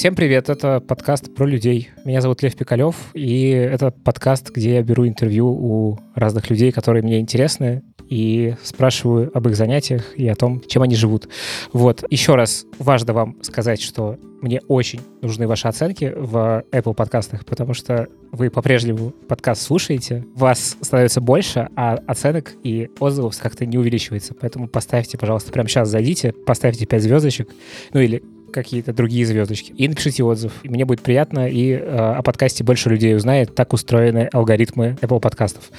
Всем привет, это подкаст про людей. Меня зовут Лев Пикалев, и это подкаст, где я беру интервью у разных людей, которые мне интересны, и спрашиваю об их занятиях и о том, чем они живут. Вот, еще раз важно вам сказать, что мне очень нужны ваши оценки в Apple подкастах, потому что вы по-прежнему подкаст слушаете, вас становится больше, а оценок и отзывов как-то не увеличивается. Поэтому поставьте, пожалуйста, прямо сейчас зайдите, поставьте 5 звездочек, ну или какие-то другие звездочки. И напишите отзыв. Мне будет приятно, и э, о подкасте больше людей узнает. Так устроены алгоритмы Apple подкастов.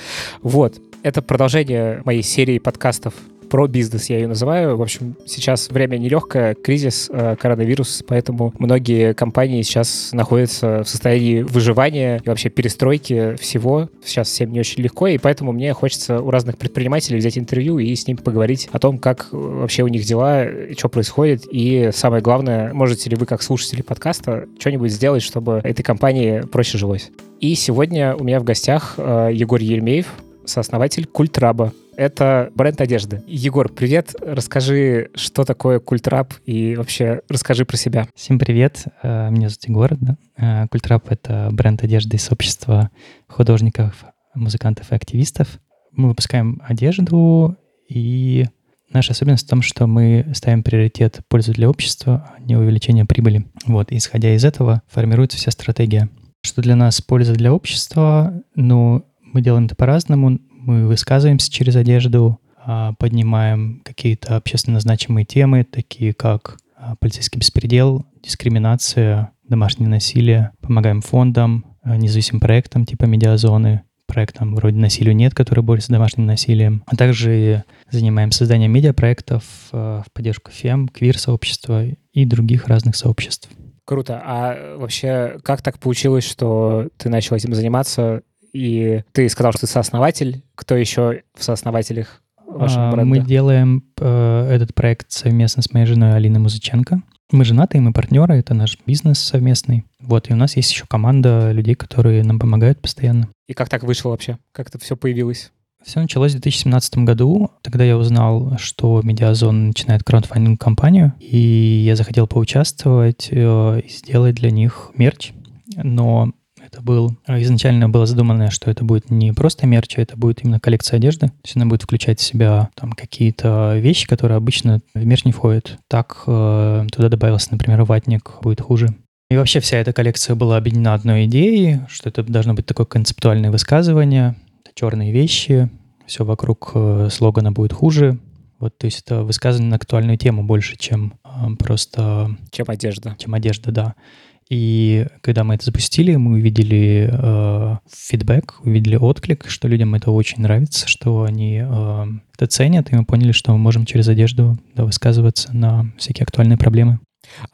Вот. Это продолжение моей серии подкастов про бизнес, я ее называю. В общем, сейчас время нелегкое, кризис, э, коронавирус, поэтому многие компании сейчас находятся в состоянии выживания и вообще перестройки всего. Сейчас всем не очень легко, и поэтому мне хочется у разных предпринимателей взять интервью и с ними поговорить о том, как вообще у них дела, что происходит, и самое главное, можете ли вы, как слушатели подкаста, что-нибудь сделать, чтобы этой компании проще жилось. И сегодня у меня в гостях э, Егор Еремеев, сооснователь Культраба. Это бренд одежды. Егор, привет. Расскажи, что такое Культраб и вообще расскажи про себя. Всем привет. Э, меня зовут Егор. Да? Культраб — это бренд одежды из сообщества художников, музыкантов и активистов. Мы выпускаем одежду, и наша особенность в том, что мы ставим приоритет пользу для общества, а не увеличение прибыли. Вот, исходя из этого формируется вся стратегия. Что для нас польза для общества? Ну, мы делаем это по-разному. Мы высказываемся через одежду, а, поднимаем какие-то общественно значимые темы, такие как а, полицейский беспредел, дискриминация, домашнее насилие, помогаем фондам, а, независимым проектам типа медиазоны, проектам вроде «Насилию нет», которые борются с домашним насилием, а также занимаемся созданием медиапроектов в поддержку ФЕМ, квир-сообщества и других разных сообществ. Круто. А вообще, как так получилось, что ты начал этим заниматься? И ты сказал, что ты сооснователь. Кто еще в сооснователях вашего а, бренда? Мы делаем э, этот проект совместно с моей женой Алиной Музыченко. Мы женаты, мы партнеры, это наш бизнес совместный. Вот, и у нас есть еще команда людей, которые нам помогают постоянно. И как так вышло вообще? Как это все появилось? Все началось в 2017 году. Тогда я узнал, что Медиазон начинает краундфандинг-компанию, и я захотел поучаствовать э, и сделать для них мерч. Но это был... А, изначально было задумано, что это будет не просто мерч, а это будет именно коллекция одежды. То есть она будет включать в себя там какие-то вещи, которые обычно в мерч не входят. Так э, туда добавился, например, ватник, будет хуже. И вообще вся эта коллекция была объединена одной идеей, что это должно быть такое концептуальное высказывание, это черные вещи, все вокруг э, слогана будет хуже. Вот, то есть это высказывание на актуальную тему больше, чем э, просто... Чем одежда. Чем одежда, да. И когда мы это запустили, мы увидели э, фидбэк, увидели отклик, что людям это очень нравится, что они э, это ценят, и мы поняли, что мы можем через одежду да, высказываться на всякие актуальные проблемы.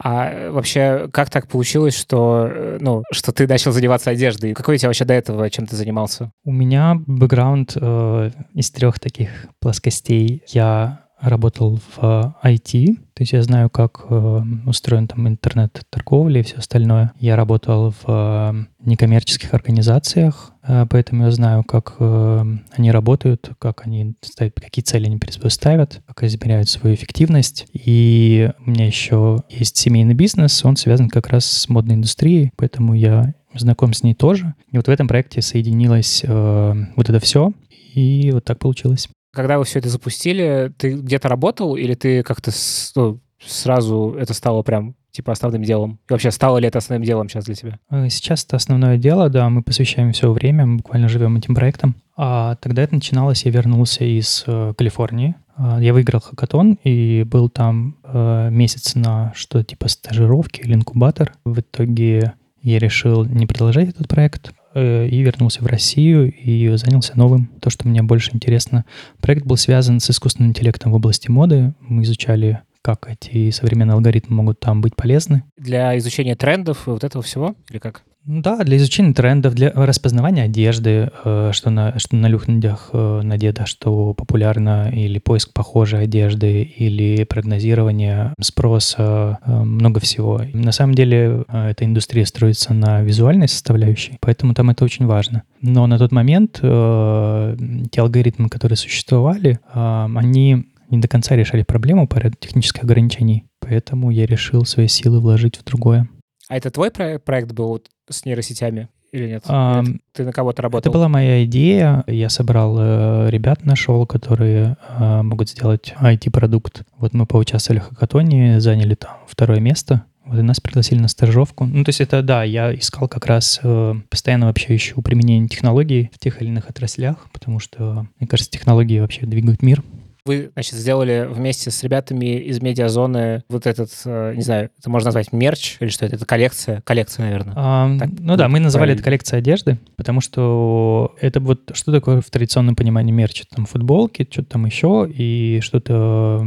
А вообще, как так получилось, что, э, ну, что ты начал заниматься одеждой? Какой у тебя вообще до этого, чем ты занимался? У меня бэкграунд э, из трех таких плоскостей. Я работал в IT, то есть я знаю, как э, устроен там интернет-торговля и все остальное. Я работал в э, некоммерческих организациях, э, поэтому я знаю, как э, они работают, как они ставят, какие цели они перед собой ставят, как измеряют свою эффективность. И у меня еще есть семейный бизнес, он связан как раз с модной индустрией, поэтому я знаком с ней тоже. И вот в этом проекте соединилось вот это все, и вот так получилось. Когда вы все это запустили, ты где-то работал или ты как-то ну, сразу это стало прям типа основным делом? И вообще, стало ли это основным делом сейчас для тебя? Э, сейчас это основное дело, да, мы посвящаем все время, мы буквально живем этим проектом. А тогда это начиналось, я вернулся из э, Калифорнии, э, я выиграл хакатон и был там э, месяц на что-то типа стажировки или инкубатор. В итоге я решил не продолжать этот проект, и вернулся в Россию и занялся новым, то, что мне больше интересно. Проект был связан с искусственным интеллектом в области моды. Мы изучали как эти современные алгоритмы могут там быть полезны. Для изучения трендов вот этого всего или как? Да, для изучения трендов, для распознавания одежды, э, что на, что на людях э, надето, что популярно, или поиск похожей одежды, или прогнозирование спроса, э, много всего. на самом деле эта индустрия строится на визуальной составляющей, поэтому там это очень важно. Но на тот момент те алгоритмы, которые существовали, они не до конца решали проблему по ряду технических ограничений, поэтому я решил свои силы вложить в другое. А это твой про- проект был с нейросетями или нет? А, Или ты на кого-то работал? Это была моя идея. Я собрал э, ребят, нашел, которые э, могут сделать IT-продукт. Вот мы поучаствовали в хакатоне, заняли там второе место. Вот и нас пригласили на стажировку. Ну, то есть это, да, я искал как раз, э, постоянно вообще ищу применение технологий в тех или иных отраслях, потому что, мне кажется, технологии вообще двигают мир. Вы, значит, сделали вместе с ребятами из медиазоны вот этот, э, не знаю, это можно назвать мерч или что это? Это коллекция? Коллекция, наверное. А, Так, ну да, мы называли правильно. это коллекция одежды, потому что это вот что такое в традиционном понимании мерч? Это Там футболки, что-то там еще, и что-то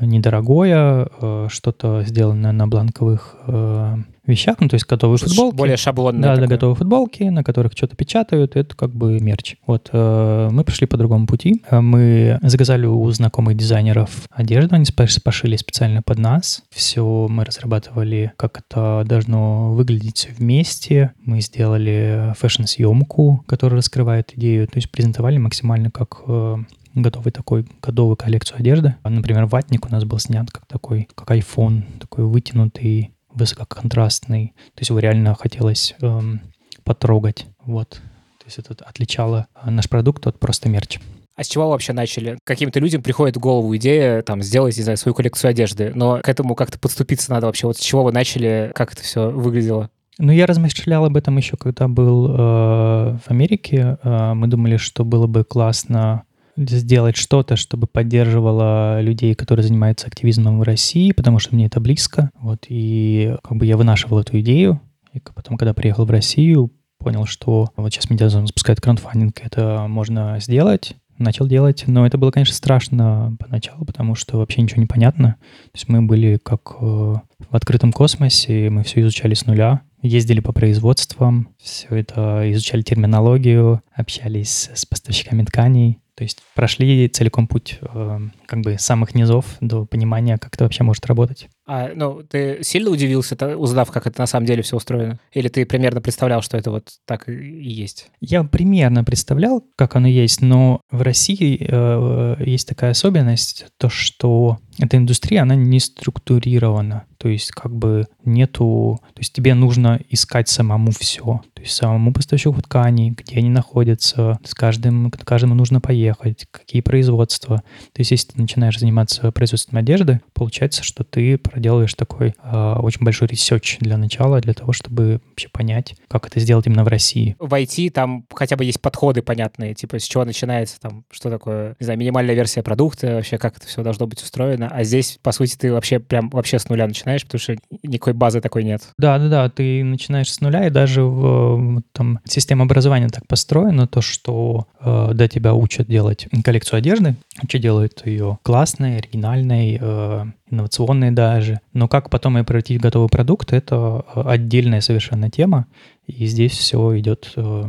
недорогое, э, что-то сделанное на бланковых э, вещах, ну то есть готовые Что-то футболки. Более шаблонное. Да, да, такое. готовые футболки, на которых что-то печатают, это как бы мерч. Вот, э, мы пошли по другому пути. Э, Мы заказали у знакомых дизайнеров одежду, они пошили специально под нас. Все мы разрабатывали, как это должно выглядеть вместе. Мы сделали фэшн-съемку, которая раскрывает идею, то есть презентовали максимально как э, готовый такой годовую коллекцию одежды. Например, ватник у нас был снят как такой, как iPhone, такой вытянутый, высококонтрастный. То есть его реально хотелось эм, потрогать. Вот. То есть это отличало э, наш продукт от просто мерч. А с чего вы вообще начали? Каким-то людям приходит в голову идея там сделать, не знаю, свою коллекцию одежды, но к этому как-то подступиться надо вообще. Вот с чего вы начали, как это все выглядело? Ну, я размышлял об этом еще, когда был э, в Америке. Э, мы думали, что было бы классно сделать что-то, чтобы поддерживало людей, которые занимаются активизмом в России, потому что мне это близко. Вот, и как бы я вынашивал эту идею. И потом, когда приехал в Россию, понял, что вот сейчас Медиазон запускает краундфандинг, это можно сделать. Начал делать, но это было, конечно, страшно поначалу, потому что вообще ничего не понятно. То есть мы были как э, в открытом космосе, мы все изучали с нуля, ездили по производствам, все это изучали терминологию, общались с поставщиками тканей. То есть прошли целиком путь э, как бы самых низов до понимания, как это вообще может работать. А, ну, ты сильно удивился, узнав, как это на самом деле все устроено? Или ты примерно представлял, что это вот так и и есть? Я примерно представлял, как оно есть, но в России э, есть такая особенность, то что эта индустрия, она не структурирована. То есть как бы нету... То есть тебе нужно искать самому все. То есть самому поставщику тканей, где они находятся, с каждым, к каждому нужно поехать, какие производства. То есть если ты начинаешь заниматься производством одежды, получается, что ты проделываешь такой э, очень большой research для начала, для того, чтобы вообще понять, как это сделать именно в России. В IT там хотя бы есть подходы понятные, типа с чего начинается, там, что такое, не знаю, минимальная версия продукта, вообще как это все должно быть устроено. А здесь, по сути, ты вообще прям вообще с нуля начинаешь, потому что никакой базы такой нет. Да, да, да, ты начинаешь с нуля, и даже в, там система образования так построена, то, что э, да, тебя учат делать коллекцию одежды, учат делают ее классной, оригинальной, э, инновационной даже. Но как потом ее превратить в готовый продукт, это э, отдельная совершенно тема, и здесь все идет э,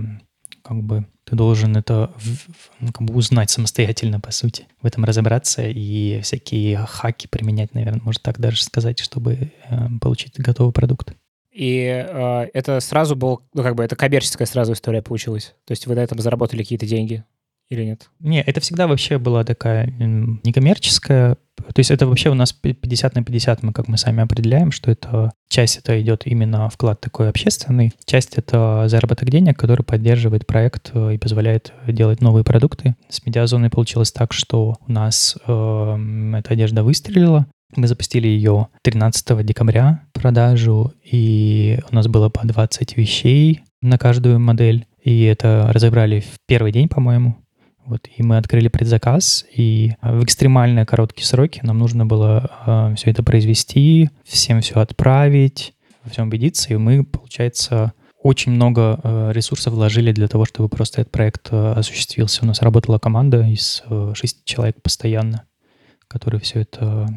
как бы ты должен это ну, как бы узнать самостоятельно, по сути, в этом разобраться и всякие хаки применять, наверное, можно так даже сказать, чтобы э, получить готовый продукт. И э, это сразу был, ну, как бы, это коммерческая сразу история получилась. То есть вы на этом заработали какие-то деньги или нет? Не, это всегда вообще была такая некоммерческая, то есть это вообще у нас пи- 50 на 50, мы как мы сами определяем, что это часть это идет именно вклад такой общественный, часть это заработок денег, который поддерживает проект э, и позволяет делать новые продукты. С медиазоной получилось так, что у нас эм, эта одежда выстрелила, мы запустили ее 13 декабря продажу, и у нас было по 20 вещей на каждую модель, и это разобрали в первый день, по-моему. Вот, и мы открыли предзаказ, и в экстремально короткие сроки нам нужно было все это произвести, всем все отправить, во всем убедиться, и мы, получается, очень много э, ресурсов вложили для того, чтобы просто этот проект э, осуществился. У нас работала команда из э, шести человек постоянно, которые все это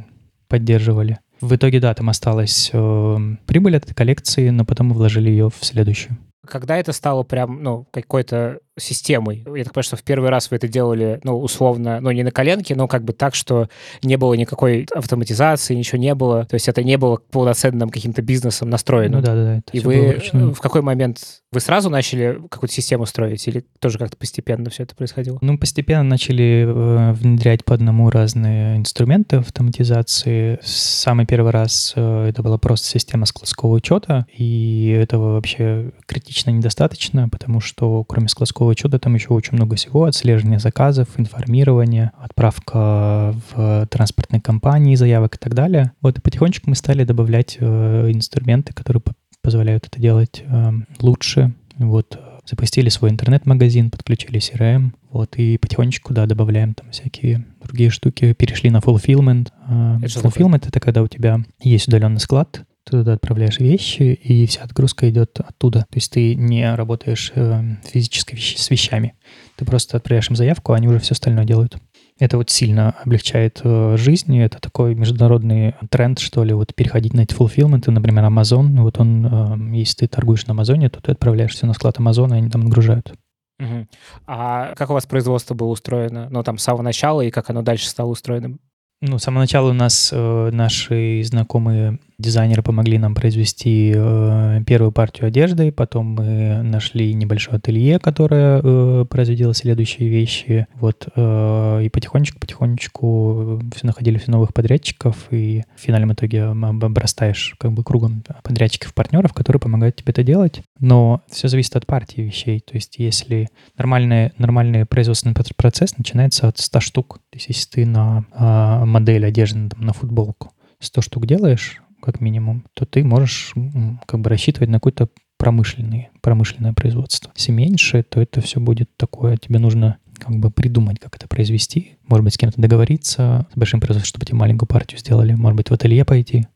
поддерживали. В итоге, да, там осталась э, прибыль от этой коллекции, но потом мы вложили ее в следующую. Когда это стало прям, ну, какой-то системой. Я так понимаю, что в первый раз вы это делали, ну, условно, ну, не на коленке, но как бы так, что не было никакой автоматизации, ничего не было. То есть это не было полноценным каким-то бизнесом настроено. Ну да, да, да. И вы в какой момент вы сразу начали какую-то систему строить или тоже как-то постепенно все это происходило? Ну, постепенно начали э, внедрять по одному разные инструменты автоматизации. Самый первый раз э, это была просто система складского учета, и этого вообще критично недостаточно, потому что кроме складского учета там еще очень много всего. Отслеживание заказов, информирование, отправка в транспортные компании заявок и так далее. Вот и потихонечку мы стали добавлять э, инструменты, которые позволяют это делать э, лучше. Вот запустили свой интернет-магазин, подключили CRM, вот, и потихонечку, да, добавляем там всякие другие штуки, перешли на fulfillment. Э, это fulfillment — это когда у тебя есть удаленный склад, ты туда отправляешь вещи, и вся отгрузка идет оттуда. То есть ты не работаешь э, физически с вещами. Ты просто отправляешь им заявку, а они уже все остальное делают. Это вот сильно облегчает э, жизнь, и это такой международный тренд, что ли, вот переходить на эти fulfillment, например, Amazon, вот он, э, если ты торгуешь на Амазоне, то ты отправляешь все на склад Амазона, и они там отгружают. Угу. А как у вас производство было устроено? Ну, там, с самого начала, и как оно дальше стало устроено? Ну, с самого начала у нас э, наши знакомые дизайнеры помогли нам произвести э, первую партию одежды, потом мы нашли небольшое ателье, которое э, производило следующие вещи, вот, э, и потихонечку-потихонечку все находили все новых подрядчиков, и в финальном итоге обрастаешь как бы кругом подрядчиков-партнеров, которые помогают тебе это делать, но все зависит от партии вещей, то есть если нормальный, нормальный производственный процесс начинается от 100 штук, то есть если ты на э, модель одежды там, на футболку 100 штук делаешь, как минимум, то ты можешь как бы рассчитывать на какое-то промышленное, промышленное производство. Если меньше, то это все будет такое, тебе нужно как бы придумать, как это произвести. Может быть, с кем-то договориться, с большим производством, чтобы тебе маленькую партию сделали. Может быть, в ателье пойти.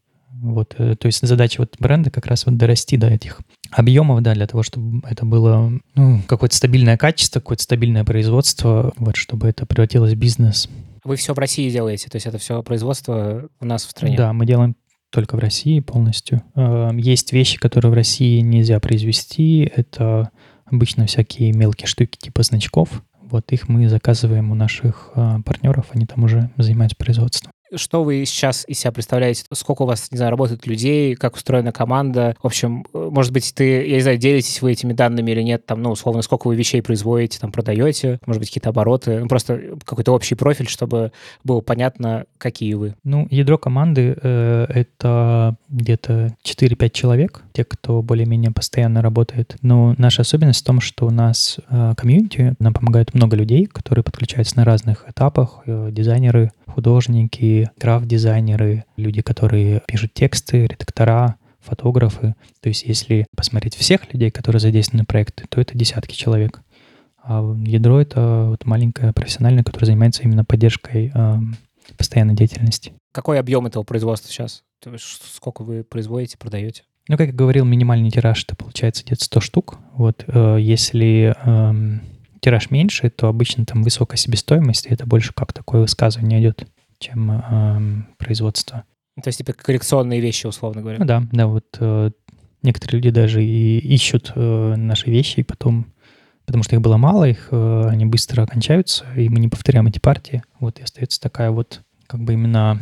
Вот, э, то есть задача вот бренда как раз вот дорасти до этих объемов, да, для того, чтобы это было ну, какое-то стабильное качество, какое-то стабильное производство, вот, чтобы это превратилось в бизнес. Вы все в России делаете, то есть это все производство у нас в стране? Да, мы делаем только в России полностью. Эм, есть вещи, которые в России нельзя произвести. Это обычно всякие мелкие штуки типа значков. Вот их мы заказываем у наших э, партнеров, они там уже занимаются производством что вы сейчас из себя представляете? Сколько у вас, не знаю, работает людей, как устроена команда? В общем, э, может быть, ты, я не знаю, делитесь вы этими данными или нет, там, ну, условно, сколько вы вещей производите, там, продаете, может быть, какие-то обороты, ну, просто какой-то общий профиль, чтобы было понятно, какие вы. Ну, ядро команды э, — это где-то 4-5 человек, те, кто более-менее постоянно работает. Но наша особенность в том, что у нас э, комьюнити, нам помогает много людей, которые подключаются на разных этапах, э, дизайнеры, художники, граф-дизайнеры, люди, которые пишут тексты, редактора, фотографы. То есть если посмотреть всех людей, которые задействованы в проекты, то это десятки человек. А ядро — это вот маленькое профессиональное, которое занимается именно поддержкой э, постоянной деятельности. Какой объем этого производства сейчас? Сколько вы производите, продаете? Ну, как я говорил, минимальный тираж это получается где-то 100 штук. Вот э, если э, тираж меньше, то обычно там высокая себестоимость, и это больше как такое высказывание идет, чем э, производство. То есть типа коррекционные вещи, условно говоря. Ну да, да, вот э, некоторые люди даже и ищут э, наши вещи, и потом, потому что их было мало, их э, они быстро окончаются, и мы не повторяем эти партии. Вот и остается такая вот как бы именно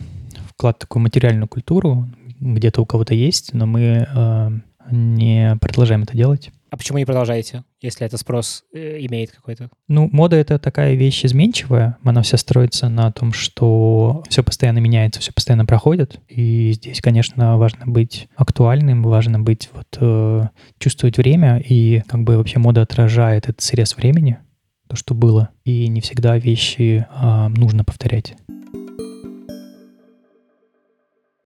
вклад в такую материальную культуру, где-то у кого-то есть, но мы э, не продолжаем это делать. А почему не продолжаете, если это спрос э, имеет какой-то? Ну, мода — это такая вещь изменчивая. Она вся строится на том, что все постоянно меняется, все постоянно проходит. И здесь, конечно, важно быть актуальным, важно быть вот э, чувствовать время. И как бы вообще мода отражает этот срез времени, то, что было. И не всегда вещи э, нужно повторять.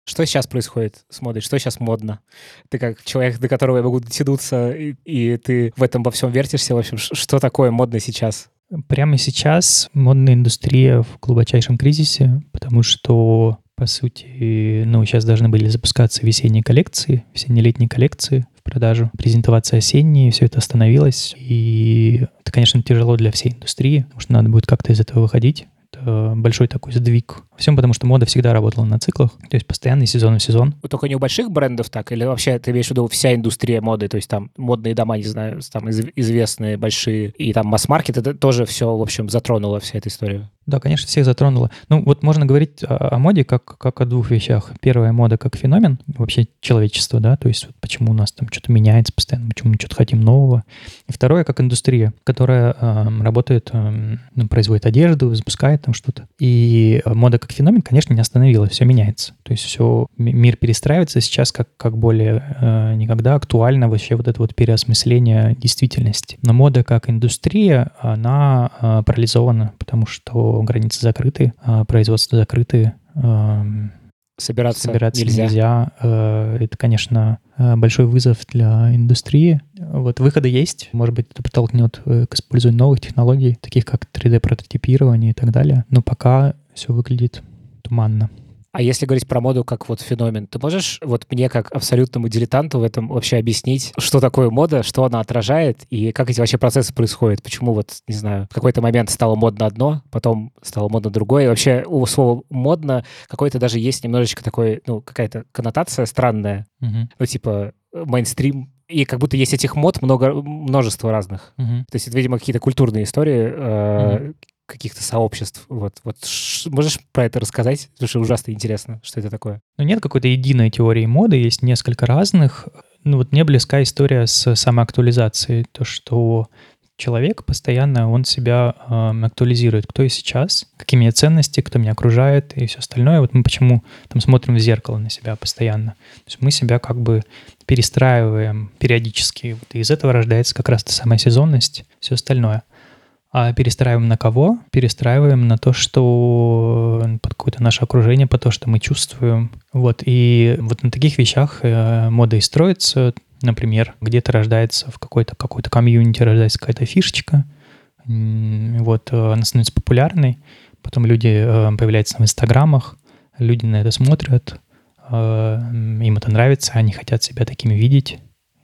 Что сейчас происходит с модой? Что сейчас модно? Ты как человек, до которого я могу дотянуться, и, и ты в этом во всем вертишься. В общем, что такое модно сейчас? Прямо сейчас модная индустрия в глубочайшем кризисе, потому что, по сути, ну, сейчас должны были запускаться весенние коллекции, весенне-летние коллекции в продажу, презентоваться осенние, все это остановилось. И это, конечно, тяжело для всей индустрии, потому что надо будет как-то из этого выходить. Э, большой такой сдвиг. Всем потому, что мода всегда работала на циклах, то есть постоянный сезон в сезон. Только не у больших брендов так? Или вообще ты имеешь в виду вся индустрия моды? То есть там модные дома, не знаю, там известные, большие, и там масс-маркет, это тоже все, в общем, затронуло вся эта история? Да, конечно, всех затронуло. Ну, вот можно говорить о, о моде как, как о двух вещах. Первая мода как феномен вообще человечества, да, то есть вот почему у нас там что-то меняется постоянно, почему мы что-то хотим нового. И второе как индустрия, которая э, работает, э, производит одежду, запускает там что-то. И мода как феномен, конечно, не остановилась, все меняется. То есть все, мир перестраивается сейчас как, как более э, никогда актуально вообще вот это вот переосмысление действительности. Но мода как индустрия, она э, парализована, потому что границы закрыты, а производства закрыты. Собираться, собираться нельзя. нельзя. Э, это, конечно, э, большой вызов для индустрии. Вот выходы есть. Может быть, это подтолкнет э, к использованию новых технологий, таких как 3D-прототипирование и так далее. Но пока все выглядит туманно. А если говорить про моду как вот феномен, ты можешь вот мне как абсолютному дилетанту в этом вообще объяснить, что такое мода, что она отражает и как эти вообще процессы происходят? Почему вот, не знаю, в какой-то момент стало модно одно, потом стало модно другое? И вообще у слова «модно» какой-то даже есть немножечко такой, ну, какая-то коннотация странная. Uh-huh. Ну, типа мейнстрим и как будто есть этих мод много, множество разных. Uh-huh. То есть это, видимо, какие-то культурные истории, э, uh-huh каких-то сообществ. Вот, вот можешь про это рассказать? Потому что ужасно интересно, что это такое. Ну, нет какой-то единой теории моды, есть несколько разных. Ну, вот мне близка история с самоактуализацией. То, что человек постоянно, он себя э, актуализирует. Кто я сейчас, какие у меня ценности, кто меня окружает и все остальное. Вот мы почему там смотрим в зеркало на себя постоянно. То есть мы себя как бы перестраиваем периодически. Вот, и из этого рождается как раз та самая сезонность, все остальное. А перестраиваем на кого? Перестраиваем на то, что э, под какое-то наше окружение, по то, что мы чувствуем. Вот, и вот на таких вещах э, мода и строится. Например, где-то рождается в какой-то какой-то комьюнити, рождается какая-то фишечка, вот, э, она становится популярной, потом люди появляются в инстаграмах, люди на это смотрят, им это нравится, они хотят себя такими видеть,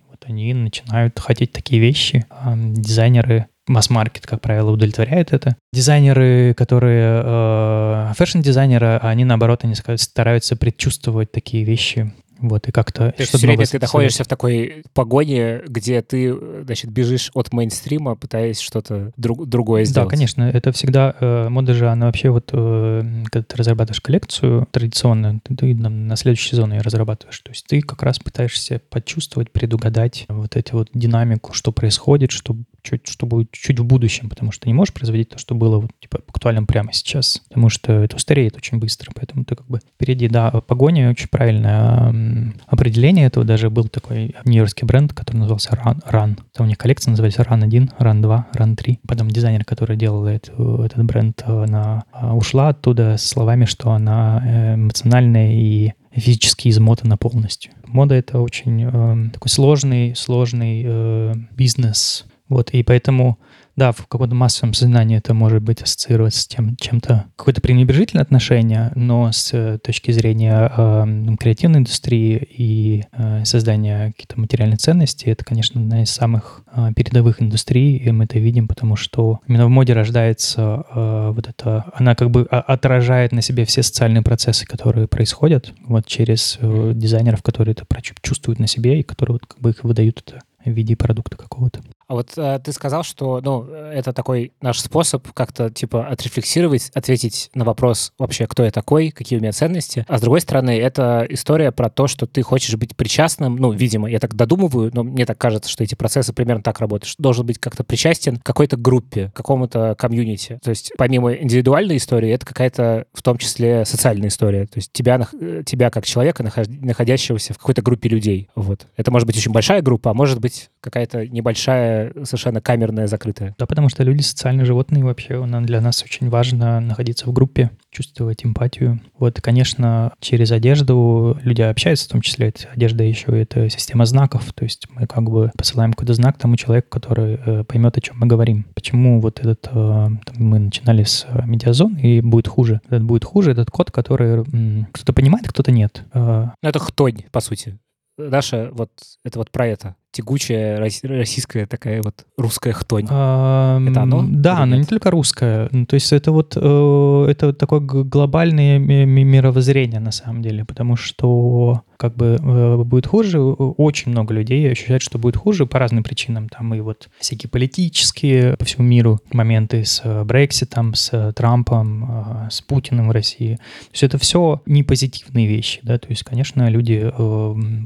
вот они начинают хотеть такие вещи. Дизайнеры масс-маркет, как правило, удовлетворяет это. Дизайнеры, которые... Э, fashion -дизайнеры, они, наоборот, они стараются предчувствовать такие вещи вот, и как-то... То есть все время ты находишься в такой погоне, где ты, значит, бежишь от мейнстрима, пытаясь что-то друг, другое сделать. Да, конечно, это всегда... Э, мода же, она вообще вот, э, когда ты разрабатываешь коллекцию традиционную, ты, ты на, на следующий сезон ее разрабатываешь. То есть ты как раз пытаешься почувствовать, предугадать вот эти вот динамику, что происходит, что чуть, что будет чуть в будущем, потому что не можешь производить то, что было вот, типа, актуальным прямо сейчас, потому что это устареет очень быстро, поэтому ты как бы впереди, да, погоня очень правильное определение этого, даже был такой нью-йоркский бренд, который назывался Run, Run. Там у них коллекция называется Run 1, Run 2, Run 3. Потом дизайнер, который делал эту, этот бренд, она а, ушла оттуда с словами, что она э, эмоциональная и физически измотана полностью. Мода — это очень э, такой сложный, сложный э, бизнес, вот, и поэтому, да, в каком-то массовом сознании это может быть ассоциироваться с тем, чем-то, какое-то пренебрежительное отношение, но с э, точки зрения э, креативной индустрии и э, создания каких-то материальных ценностей, это, конечно, одна из самых э, передовых индустрий, и мы это видим, потому что именно в моде рождается э, вот это, она как бы отражает на себе все социальные процессы, которые происходят, вот через э, дизайнеров, которые это чувствуют на себе и которые вот как бы их выдают это в виде продукта какого-то. А вот э, ты сказал, что, ну, это такой наш способ как-то, типа, отрефлексировать, ответить на вопрос вообще, кто я такой, какие у меня ценности. А с другой стороны, это история про то, что ты хочешь быть причастным, ну, видимо, я так додумываю, но мне так кажется, что эти процессы примерно так работают, должен быть как-то причастен к какой-то группе, какому-то комьюнити. То есть помимо индивидуальной истории, это какая-то в том числе социальная история. То есть тебя, э, тебя как человека, находящегося в какой-то группе людей. Вот. Это может быть очень большая группа, а может быть какая-то небольшая совершенно камерная, закрытая. Да, потому что люди социальные животные вообще. Для нас очень важно находиться в группе, чувствовать эмпатию. Вот, конечно, через одежду люди общаются, в том числе одежда еще это система знаков. То есть мы как бы посылаем какой-то знак тому человеку, который э, поймет, о чем мы говорим. Почему вот этот... Э, мы начинали с э, медиазон, и будет хуже. Этот будет хуже, этот код, который м, кто-то понимает, кто-то нет. Э, ну, это хтонь, по сути. Даша, вот это вот про это. Тягучая российская такая вот русская хтонь. А, это оно? Да, но не только русская. Ну, то есть это вот э, это такое глобальное мировоззрение на самом деле, потому что как бы э, будет хуже. Очень много людей ощущают, что будет хуже по разным причинам. Там и вот всякие политические по всему миру моменты с э, Брекситом, с Трампом, с Путиным в России. То есть это все не позитивные вещи, да. То есть, конечно, люди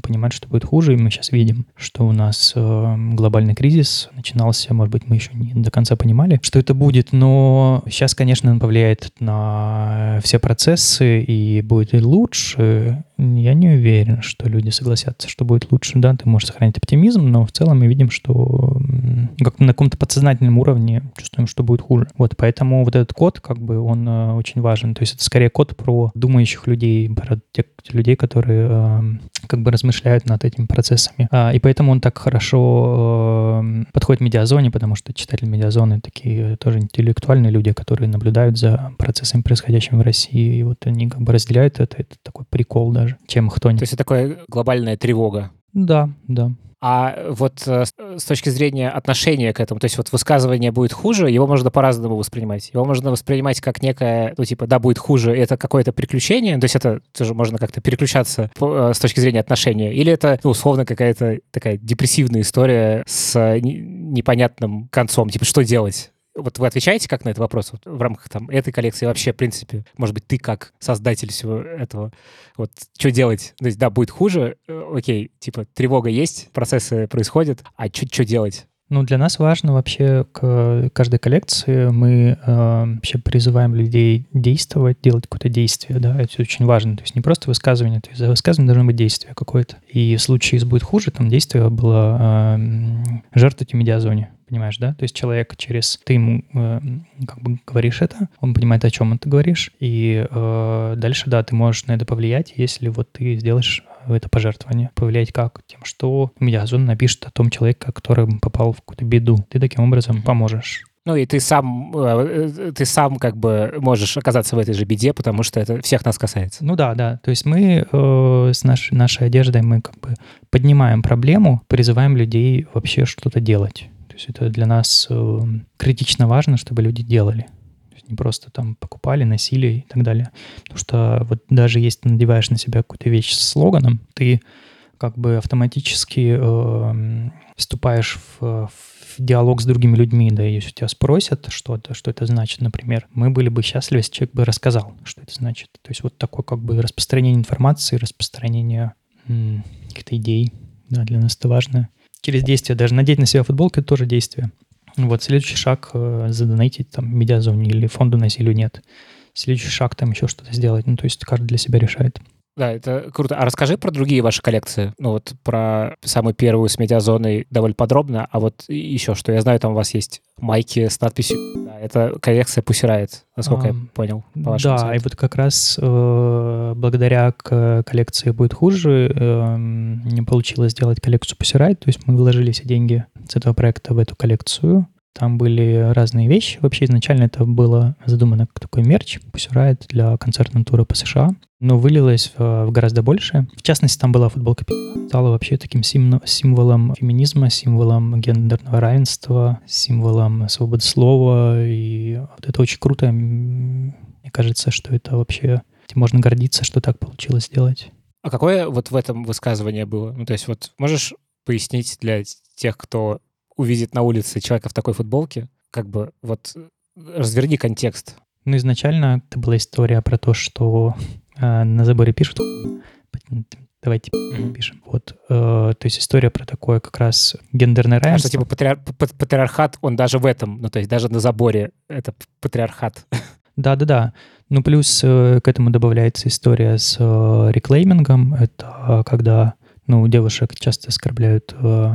понимают, что будет хуже, и мы сейчас видим, что у нас глобальный кризис начинался, может быть, мы еще не до конца понимали, что это будет, но сейчас, конечно, он повлияет на все процессы и будет и лучше, я не уверен, что люди согласятся, что будет лучше. Да, ты можешь сохранить оптимизм, но в целом мы видим, что как на каком-то подсознательном уровне чувствуем, что будет хуже. Вот, поэтому вот этот код, как бы, он э, очень важен. То есть это скорее код про думающих людей, про тех людей, которые э, как бы размышляют над этими процессами. А, и поэтому он так хорошо э, подходит медиазоне, потому что читатели медиазоны такие тоже интеллектуальные люди, которые наблюдают за процессами, происходящими в России. И вот они как бы разделяют это. Это такой прикол даже, чем кто-нибудь. То есть это такая глобальная тревога. Да, да. А вот э, с точки зрения отношения к этому, то есть вот высказывание будет хуже, его можно по-разному воспринимать. Его можно воспринимать как некое, ну типа, да, будет хуже, это какое-то приключение, то есть это тоже можно как-то переключаться э, с точки зрения отношения. Или это, ну, условно, какая-то такая депрессивная история с непонятным концом, типа, что делать? Вот вы отвечаете как на этот вопрос вот, в рамках там этой коллекции вообще, в принципе, может быть, ты как создатель всего этого, вот что делать? То есть, да, будет хуже, э, окей, типа тревога есть, процессы происходят, а что делать? Ну, для нас важно вообще к каждой коллекции мы э, вообще призываем людей действовать, делать какое-то действие, да, это очень важно. То есть не просто высказывание, то есть за высказыванием должно быть действие какое-то. И в случае, если будет хуже, там действие было э, жертвовать в медиазоне понимаешь, да? То есть человек через... Ты ему э, как бы говоришь это, он понимает, о чем ты говоришь, и э, дальше, да, ты можешь на это повлиять, если вот ты сделаешь это пожертвование. Повлиять как? Тем, что медиазон напишет о том человеке, который попал в какую-то беду. Ты таким образом поможешь. Ну и ты сам, э, ты сам как бы можешь оказаться в этой же беде, потому что это всех нас касается. Ну да, да. То есть мы э, с нашей, нашей одеждой мы как бы поднимаем проблему, призываем людей вообще что-то делать. То есть это для нас э, критично важно, чтобы люди делали. Не просто там покупали, носили и так далее. Потому что вот даже если ты надеваешь на себя какую-то вещь с слоганом, ты как бы автоматически э, вступаешь в, в диалог с другими людьми, да, если тебя спросят что-то, что это значит, например, мы были бы счастливы, если человек бы рассказал, что это значит. То есть вот такое как бы распространение информации, распространение каких-то идей, да, для нас это важно через действие. Даже надеть на себя футболку — это тоже действие. Вот следующий шаг э, — задонатить там медиазоне или фонду насилию нет. Следующий шаг — там еще что-то сделать. Ну, то есть каждый для себя решает. Да, это круто. А расскажи про другие ваши коллекции. Ну вот про самую первую с медиазоной довольно подробно, а вот еще что. Я знаю, там у вас есть майки с надписью. Да, это коллекция Пусирает, насколько а, я понял. По да, сайту. и вот как раз э, благодаря к коллекции «Будет хуже» э, не получилось сделать коллекцию Пусирает, то есть мы вложили все деньги с этого проекта в эту коллекцию. Там были разные вещи. Вообще изначально это было задумано как такой мерч, Пусирает для концертной туры по США, но вылилось в, в гораздо больше. В частности, там была футболка стала вообще таким символом феминизма, символом гендерного равенства, символом свободы слова. И вот это очень круто. Мне кажется, что это вообще можно гордиться, что так получилось сделать. А какое вот в этом высказывание было? Ну, то есть вот можешь пояснить для тех, кто увидит на улице человека в такой футболке, как бы вот разверни контекст. Ну, изначально это была история про то, что э, на заборе пишут давайте пишем. Вот, э, то есть история про такое как раз гендерное равенство. А что, типа, патриар- патриархат, он даже в этом, ну, то есть даже на заборе это патриархат. Да-да-да. Ну, плюс э, к этому добавляется история с э, реклеймингом. Это когда, ну, девушек часто оскорбляют э,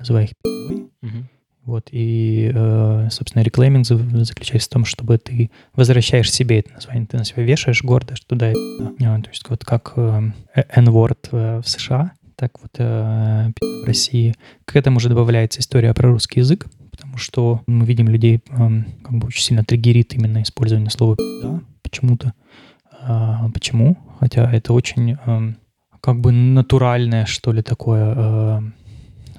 называя их угу. Вот, и, э, собственно, реклейминг заключается в том, чтобы ты возвращаешь себе это название, ты на себя вешаешь гордо, что да, это, то есть вот как э, N-word в США, так вот в России. К этому уже добавляется история про русский язык, потому что мы видим людей, как бы очень сильно триггерит именно использование слова «да» почему-то. А, почему? Хотя это очень как бы натуральное, что ли, такое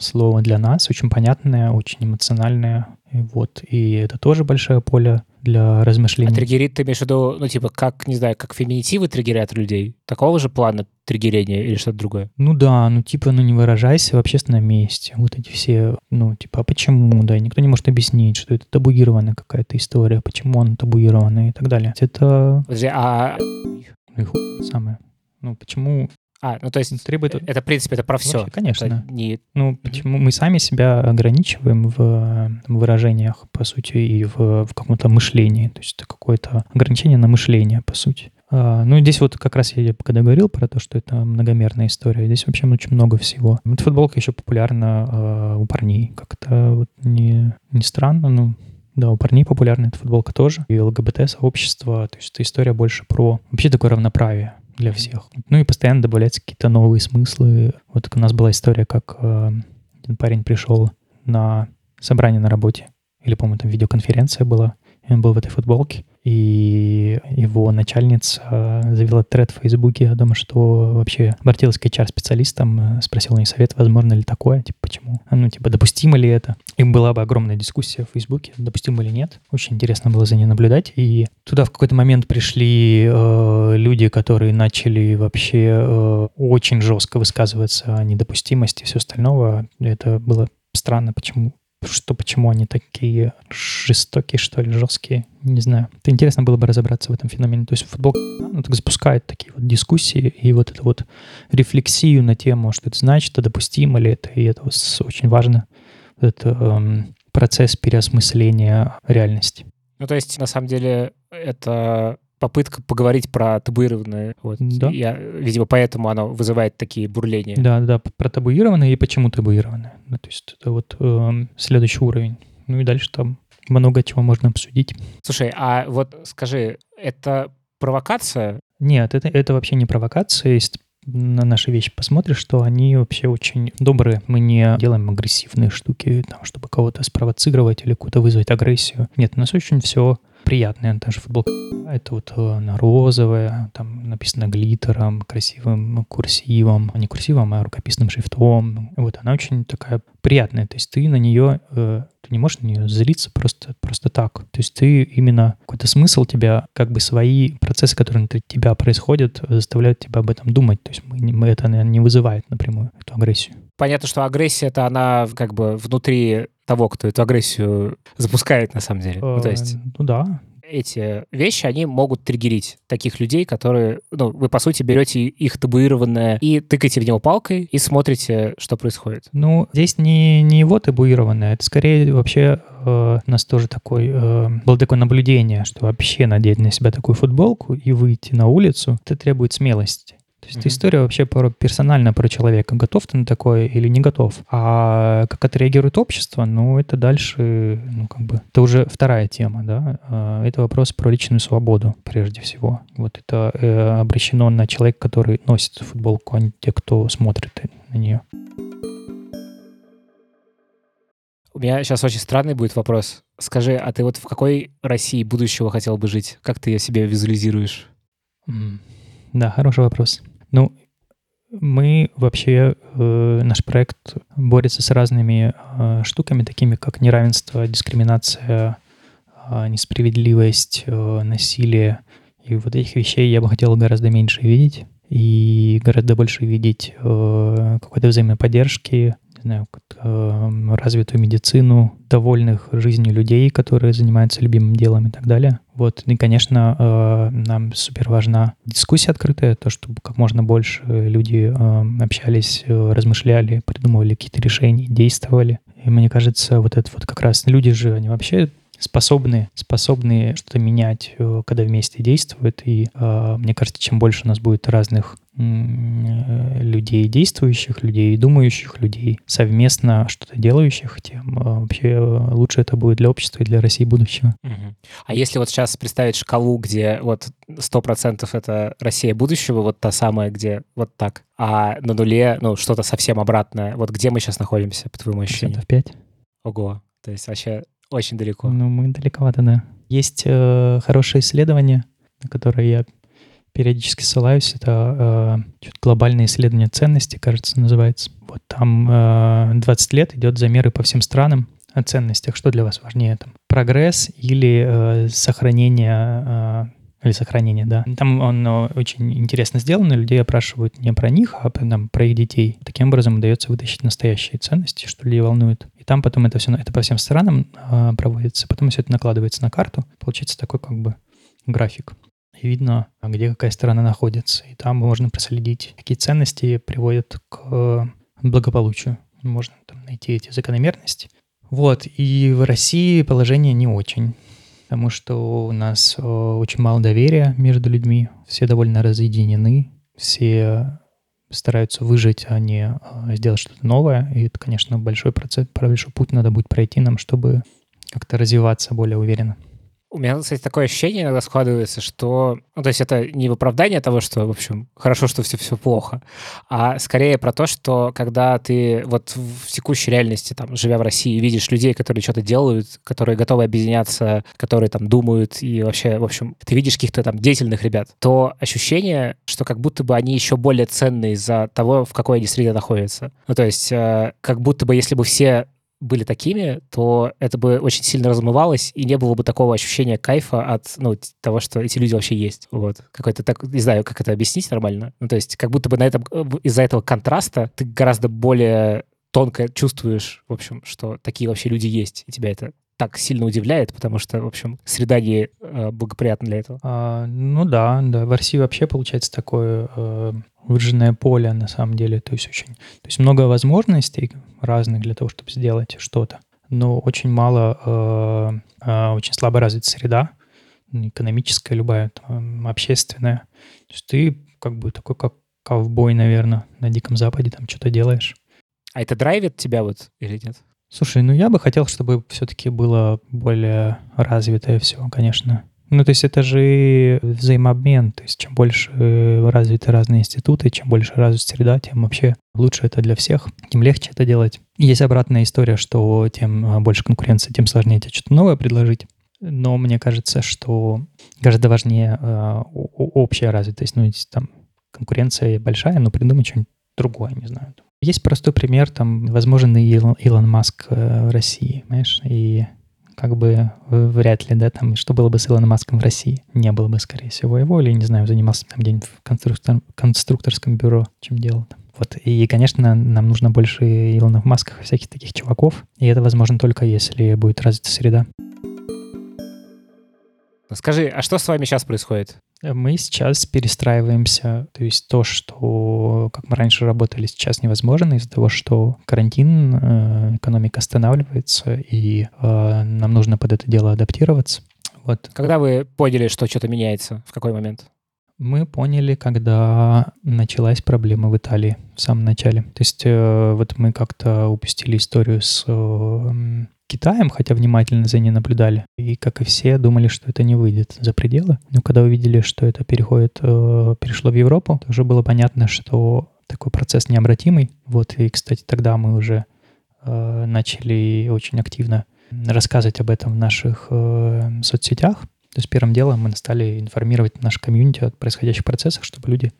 слово для нас, очень понятное, очень эмоциональное. И вот, и это тоже большое поле для размышлений. А триггерит ты имеешь в виду, ну, типа, как, не знаю, как феминитивы триггерят людей? Такого же плана триггерения или что-то другое? Ну да, ну типа, ну не выражайся в общественном месте. Вот эти все, ну типа, а почему, да, никто не может объяснить, что это табуированная какая-то история, почему она табуированная и так далее. Это... Подожди, а... Ну, и хуй самое. Ну, почему а, ну то есть требует... это, в принципе, это про все. Вообще, конечно. Это не... Ну, почему мы сами себя ограничиваем в выражениях, по сути, и в, в каком-то мышлении. То есть это какое-то ограничение на мышление, по сути. А, ну, здесь вот как раз я когда говорил про то, что это многомерная история, здесь вообще очень много всего. Эта футболка еще популярна а, у парней. Как-то вот не, не странно, но да, у парней популярна эта футболка тоже. И ЛГБТ-сообщество, то есть это история больше про вообще такое равноправие для всех. Ну и постоянно добавляются какие-то новые смыслы. Вот у нас была история, как э, один парень пришел на собрание на работе, или, по-моему, там видеоконференция была, и он был в этой футболке, и его начальница завела тред в Фейсбуке о том, что вообще обратилась к HR-специалистам, спросила у них совет, возможно ли такое, типа, почему, ну, типа, допустимо ли это. И была бы огромная дискуссия в Фейсбуке, допустимо или нет. Очень интересно было за ней наблюдать. И туда в какой-то момент пришли э, люди, которые начали вообще э, очень жестко высказываться о недопустимости и все остального. Это было странно, почему что почему они такие жестокие, что ли, жесткие, не знаю. Это интересно было бы разобраться в этом феномене. То есть футбол ну, так запускает такие вот дискуссии и вот эту вот рефлексию на тему, что это значит, а допустимо ли это, и это очень важно. Это эм, процесс переосмысления реальности. Ну, то есть, на самом деле, это попытка поговорить про табуированное. Вот. Да. Я, видимо, поэтому оно вызывает такие бурления. Да, да, про табуированное и почему табуированное. Ну, то есть это вот э, следующий уровень. Ну и дальше там много чего можно обсудить. Слушай, а вот скажи, это провокация? Нет, это, это вообще не провокация. Если на наши вещи посмотришь, что они вообще очень добрые. Мы не делаем агрессивные штуки, там, чтобы кого-то спровоцировать или куда-то вызвать агрессию. Нет, у нас очень все приятная даже футболка. Это вот э, она розовая, там написано глиттером, красивым курсивом, а не курсивом, а рукописным шрифтом. Вот она очень такая приятная. То есть ты на нее, э, ты не можешь на нее злиться просто, просто так. То есть ты именно какой-то смысл тебя, как бы свои процессы, которые внутри тебя происходят, заставляют тебя об этом думать. То есть мы, мы это не вызывает напрямую, эту агрессию. Понятно, что агрессия это она как бы внутри того, кто эту агрессию запускает на самом деле. Ну, то есть... Э, ну да, эти вещи, они могут триггерить таких людей, которые, ну, вы, по сути, берете их табуированное и тыкаете в него палкой и смотрите, что происходит. Ну, здесь не, не его табуированное, это скорее вообще э, у нас тоже такой, э, было такое наблюдение, что вообще надеть на себя такую футболку и выйти на улицу, это требует смелости. То есть mm-hmm. история вообще про, персонально про человека. Готов ты на такое или не готов. А как отреагирует общество, ну, это дальше, ну, как бы, это уже вторая тема, да. А, это вопрос про личную свободу, прежде всего. Вот это э, обращено на человека, который носит футболку, а не те, кто смотрит на нее. У меня сейчас очень странный будет вопрос. Скажи, а ты вот в какой России будущего хотел бы жить? Как ты себе визуализируешь? Mm. Да, хороший вопрос. Ну, мы вообще, э, наш проект борется с разными э, штуками, такими как неравенство, дискриминация, э, несправедливость, э, насилие. И вот этих вещей я бы хотел гораздо меньше видеть и гораздо больше видеть э, какой-то взаимоподдержки, не знаю, э, развитую медицину, довольных жизнью людей, которые занимаются любимым делом и так далее. Вот, и, конечно, э, нам супер важна дискуссия открытая, то, чтобы как можно больше люди э, общались, размышляли, придумывали какие-то решения, действовали. И мне кажется, вот это вот как раз люди же, они вообще способны, способны что-то менять, когда вместе действуют. И мне кажется, чем больше у нас будет разных людей действующих, людей думающих, людей совместно что-то делающих, тем вообще лучше это будет для общества и для России будущего. Угу. А если вот сейчас представить шкалу, где вот 100% это Россия будущего, вот та самая, где вот так, а на нуле, ну, что-то совсем обратное, вот где мы сейчас находимся, по твоему ощущению? 5. Ого, то есть вообще очень далеко. Ну, мы далековато, да. Есть э, хорошее исследование, на которое я периодически ссылаюсь, это э, глобальное исследование ценностей, кажется, называется. Вот там э, 20 лет идет замеры по всем странам о ценностях. Что для вас важнее там? Прогресс или э, сохранение э, или сохранение, да. Там он очень интересно сделан, людей опрашивают не про них, а там, про их детей. Таким образом удается вытащить настоящие ценности, что людей волнует. И там потом это все, это по всем странам э, проводится, потом все это накладывается на карту. Получается такой как бы график. И видно, где какая страна находится. И там можно проследить, какие ценности приводят к благополучию. Можно там найти эти закономерности. Вот, и в России положение не очень потому что у нас э, очень мало доверия между людьми, все довольно разъединены, все стараются выжить, а не э, сделать что-то новое. И это, конечно, большой процесс, большой путь надо будет пройти нам, чтобы как-то развиваться более уверенно. У меня, кстати, такое ощущение иногда складывается, что... Ну, то есть это не в оправдание того, что, в общем, хорошо, что все, все плохо, а скорее про то, что когда ты вот в текущей реальности, там, живя в России, видишь людей, которые что-то делают, которые готовы объединяться, которые там думают, и вообще, в общем, ты видишь каких-то там деятельных ребят, то ощущение, что как будто бы они еще более ценны из-за того, в какой они среде находятся. Ну, то есть э, как будто бы если бы все были такими, то это бы очень сильно размывалось, и не было бы такого ощущения кайфа от ну, того, что эти люди вообще есть. Вот. Какой-то так, не знаю, как это объяснить нормально. Ну, то есть как будто бы на этом, э, из-за этого контраста ты гораздо более тонко чувствуешь, в общем, что такие вообще люди есть, и тебя это так сильно удивляет, потому что, в общем, среда не э, благоприятна для этого. А, ну да, да. В России вообще получается такое э, выжженное поле на самом деле. То есть очень, то есть много возможностей разных для того, чтобы сделать что-то, но очень мало, э, э, очень слабо развита среда, экономическая, любая, там, общественная. То есть ты как бы такой, как ковбой, наверное, на Диком Западе там что-то делаешь. А это драйвит тебя вот или нет? Слушай, ну я бы хотел, чтобы все-таки было более развитое все, конечно. Ну, то есть это же взаимообмен. То есть чем больше развиты разные институты, чем больше развита среда, тем вообще лучше это для всех, тем легче это делать. Есть обратная история, что тем а, больше конкуренции, тем сложнее тебе что-то новое предложить. Но мне кажется, что гораздо важнее э, общая развитость. Ну, там конкуренция большая, но придумай что-нибудь другое, не знаю. Есть простой пример, там, возможно, Илон, Илон Маск э, в России, знаешь, и как бы вряд ли, да, там, что было бы с Илоном Маском в России? Не было бы, скорее всего, его, или, не знаю, занимался там где-нибудь в конструктор, конструкторском бюро, чем делал там. Вот. И, конечно, нам нужно больше Илонов Масков и всяких таких чуваков, и это возможно только если будет развита среда. Скажи, а что с вами сейчас происходит? Мы сейчас перестраиваемся. То есть то, что как мы раньше работали, сейчас невозможно из-за того, что карантин, э, экономика останавливается, и э, нам нужно под это дело адаптироваться. Вот. Когда вы поняли, что что-то меняется? В какой момент? Мы поняли, когда началась проблема в Италии в самом начале. То есть э, вот мы как-то упустили историю с Китаем, хотя внимательно за ней наблюдали. И, как и все, думали, что это не выйдет за пределы. Но когда увидели, что это переходит, э, перешло в Европу, то уже было понятно, что такой процесс необратимый. Вот, и, кстати, тогда мы уже э, начали очень активно рассказывать об этом в наших э, соцсетях. То есть первым делом мы стали информировать наш комьюнити о происходящих процессах, чтобы люди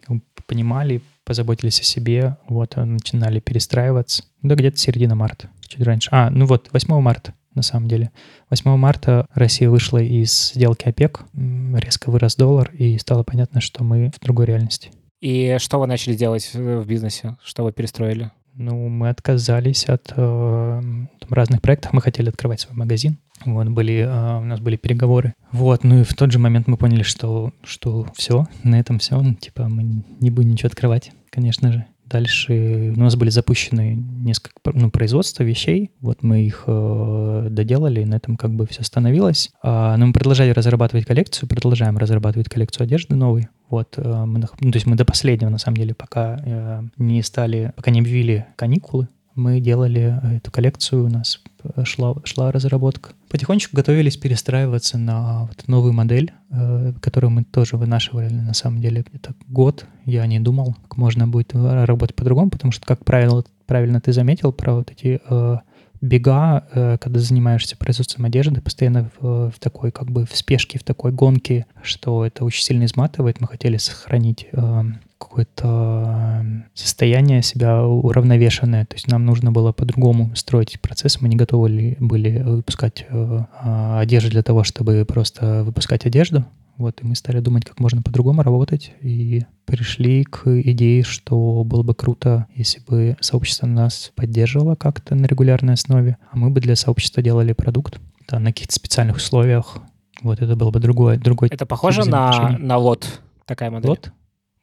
понимали, позаботились о себе, вот, начинали перестраиваться. Да, где-то середина марта чуть раньше. А, ну вот, 8 марта на самом деле. 8 марта Россия вышла из сделки ОПЕК, резко вырос доллар, и стало понятно, что мы в другой реальности. И что вы начали делать в бизнесе? Что вы перестроили? Ну, мы отказались от э, разных проектов. Мы хотели открывать свой магазин. Вот, были, э, у нас были переговоры. Вот, ну и в тот же момент мы поняли, что, что все, на этом все. Ну, типа мы не будем ничего открывать, конечно же. Дальше у нас были запущены несколько ну, производства вещей. Вот мы их э, доделали, и на этом как бы все остановилось. А, но мы продолжали разрабатывать коллекцию, продолжаем разрабатывать коллекцию одежды новой. Вот, э, мы, ну, то есть мы до последнего, на самом деле, пока э, не стали, пока не объявили каникулы, мы делали эту коллекцию, у нас шла, шла разработка. Потихонечку готовились перестраиваться на вот новую модель, э, которую мы тоже вынашивали на самом деле где-то год. Я не думал, как можно будет работать по-другому, потому что, как правило, правильно ты заметил про вот эти э, бега, э, когда занимаешься производством одежды, постоянно в, в такой, как бы в спешке, в такой гонке, что это очень сильно изматывает. Мы хотели сохранить э, какое-то состояние себя уравновешенное. То есть нам нужно было по-другому строить процесс. Мы не готовы были выпускать э, а, одежду для того, чтобы просто выпускать одежду. Вот, и мы стали думать, как можно по-другому работать, и пришли к идее, что было бы круто, если бы сообщество нас поддерживало как-то на регулярной основе, а мы бы для сообщества делали продукт да, на каких-то специальных условиях. Вот это было бы другое, другой. Это похоже на, на лот, такая модель? Лот?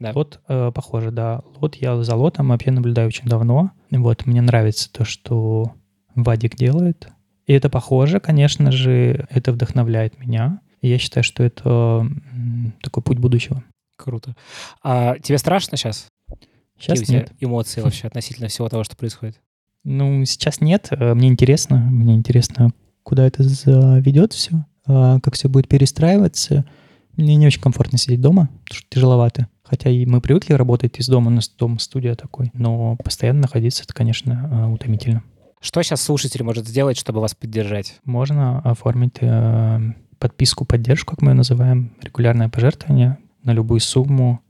Да. Лот э, похоже, да. Лот, я за лотом вообще наблюдаю очень давно. Вот, мне нравится то, что Вадик делает. И это похоже, конечно же, это вдохновляет меня. И я считаю, что это такой путь будущего. Круто. А тебе страшно сейчас? Сейчас Какие нет. эмоции вообще относительно всего того, что происходит? Ну, сейчас нет. Э, мне интересно. Мне интересно, куда это заведет все, а, как все будет перестраиваться. Мне не очень комфортно сидеть дома, потому что тяжеловато. Хотя и мы привыкли работать из дома, у нас дом студия такой, но постоянно находиться это, конечно, э, утомительно. Что сейчас слушатель может сделать, чтобы вас поддержать? Можно оформить э, подписку поддержку, как мы ее называем, регулярное пожертвование на любую сумму.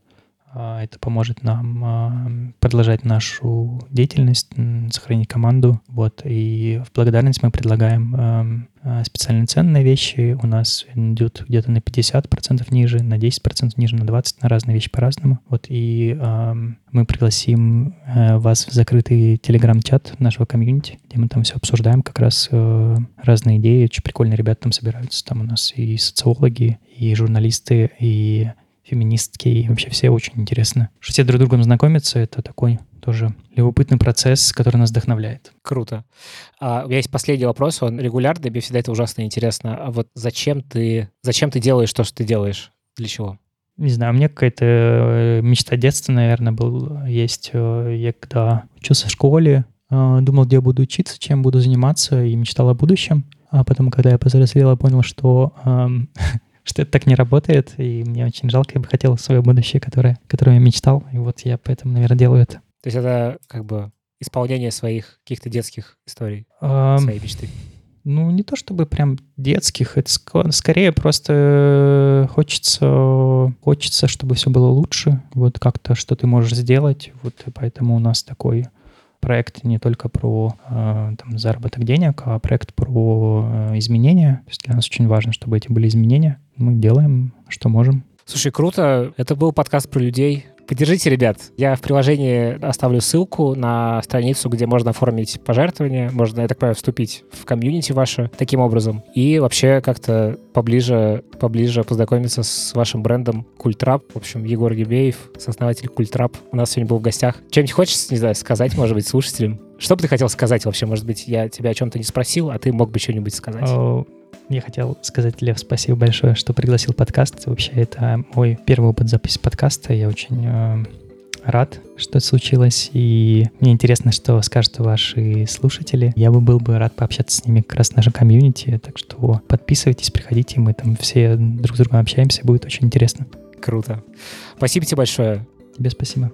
А, это поможет нам а, продолжать нашу деятельность, сохранить команду. Вот. И в благодарность мы предлагаем а, специальные ценные вещи. У нас идет где-то на 50% ниже, на 10% ниже, на 20% на разные вещи по-разному. Вот. И мы пригласим э, вас в закрытый телеграм-чат нашего комьюнити, где мы там все обсуждаем, как раз э, разные идеи. Очень прикольные ребята там собираются. Там у нас и социологи, и журналисты, и феминистки, и вообще все очень интересно. Что все друг с другом знакомятся, это такой тоже любопытный процесс, который нас вдохновляет. Круто. А, у меня есть последний вопрос, он регулярный, мне всегда это ужасно интересно. А вот зачем ты, зачем ты делаешь то, что ты делаешь? Для чего? Не знаю, у меня какая-то э, мечта детства, наверное, был, есть. Э, я когда учился в школе, э, думал, где я буду учиться, чем буду заниматься, и мечтал о будущем. А потом, когда я повзрослел, я понял, что эм, что это так не работает, и мне очень жалко, я бы хотел свое будущее, которое, которое я мечтал, и вот я поэтому, наверное, делаю это. То есть это как бы исполнение своих каких-то детских историй, um, своей мечты? Ну, не то чтобы прям детских, это ск- скорее просто хочется, хочется, чтобы все было лучше, вот как-то, что ты можешь сделать, вот и поэтому у нас такой проект не только про э, там, заработок денег, а проект про э, изменения. То есть для нас очень важно, чтобы эти были изменения. Мы делаем, что можем. Слушай, круто. Это был подкаст про людей. Поддержите, ребят. Я в приложении оставлю ссылку на страницу, где можно оформить пожертвование. Можно, я так понимаю, вступить в комьюнити ваше таким образом. И вообще как-то поближе, поближе познакомиться с вашим брендом Культраб. В общем, Егор Еремеев, сооснователь Культраб, у нас сегодня был в гостях. Чем-нибудь хочешь, не знаю, сказать, может быть, слушателям? Что бы ты хотел сказать вообще? Может быть, я тебя о чем-то не спросил, а ты мог бы что-нибудь сказать? Я хотел сказать, Лев, спасибо большое, что пригласил подкаст. Вообще, это мой первый опыт записи подкаста. Я очень э, рад, что это случилось. И мне интересно, что скажут ваши слушатели. Я бы был бы рад пообщаться с ними как раз в нашем комьюнити. Так что подписывайтесь, приходите. Мы там все друг с другом общаемся. Будет очень интересно. Круто. Спасибо тебе большое. Тебе спасибо.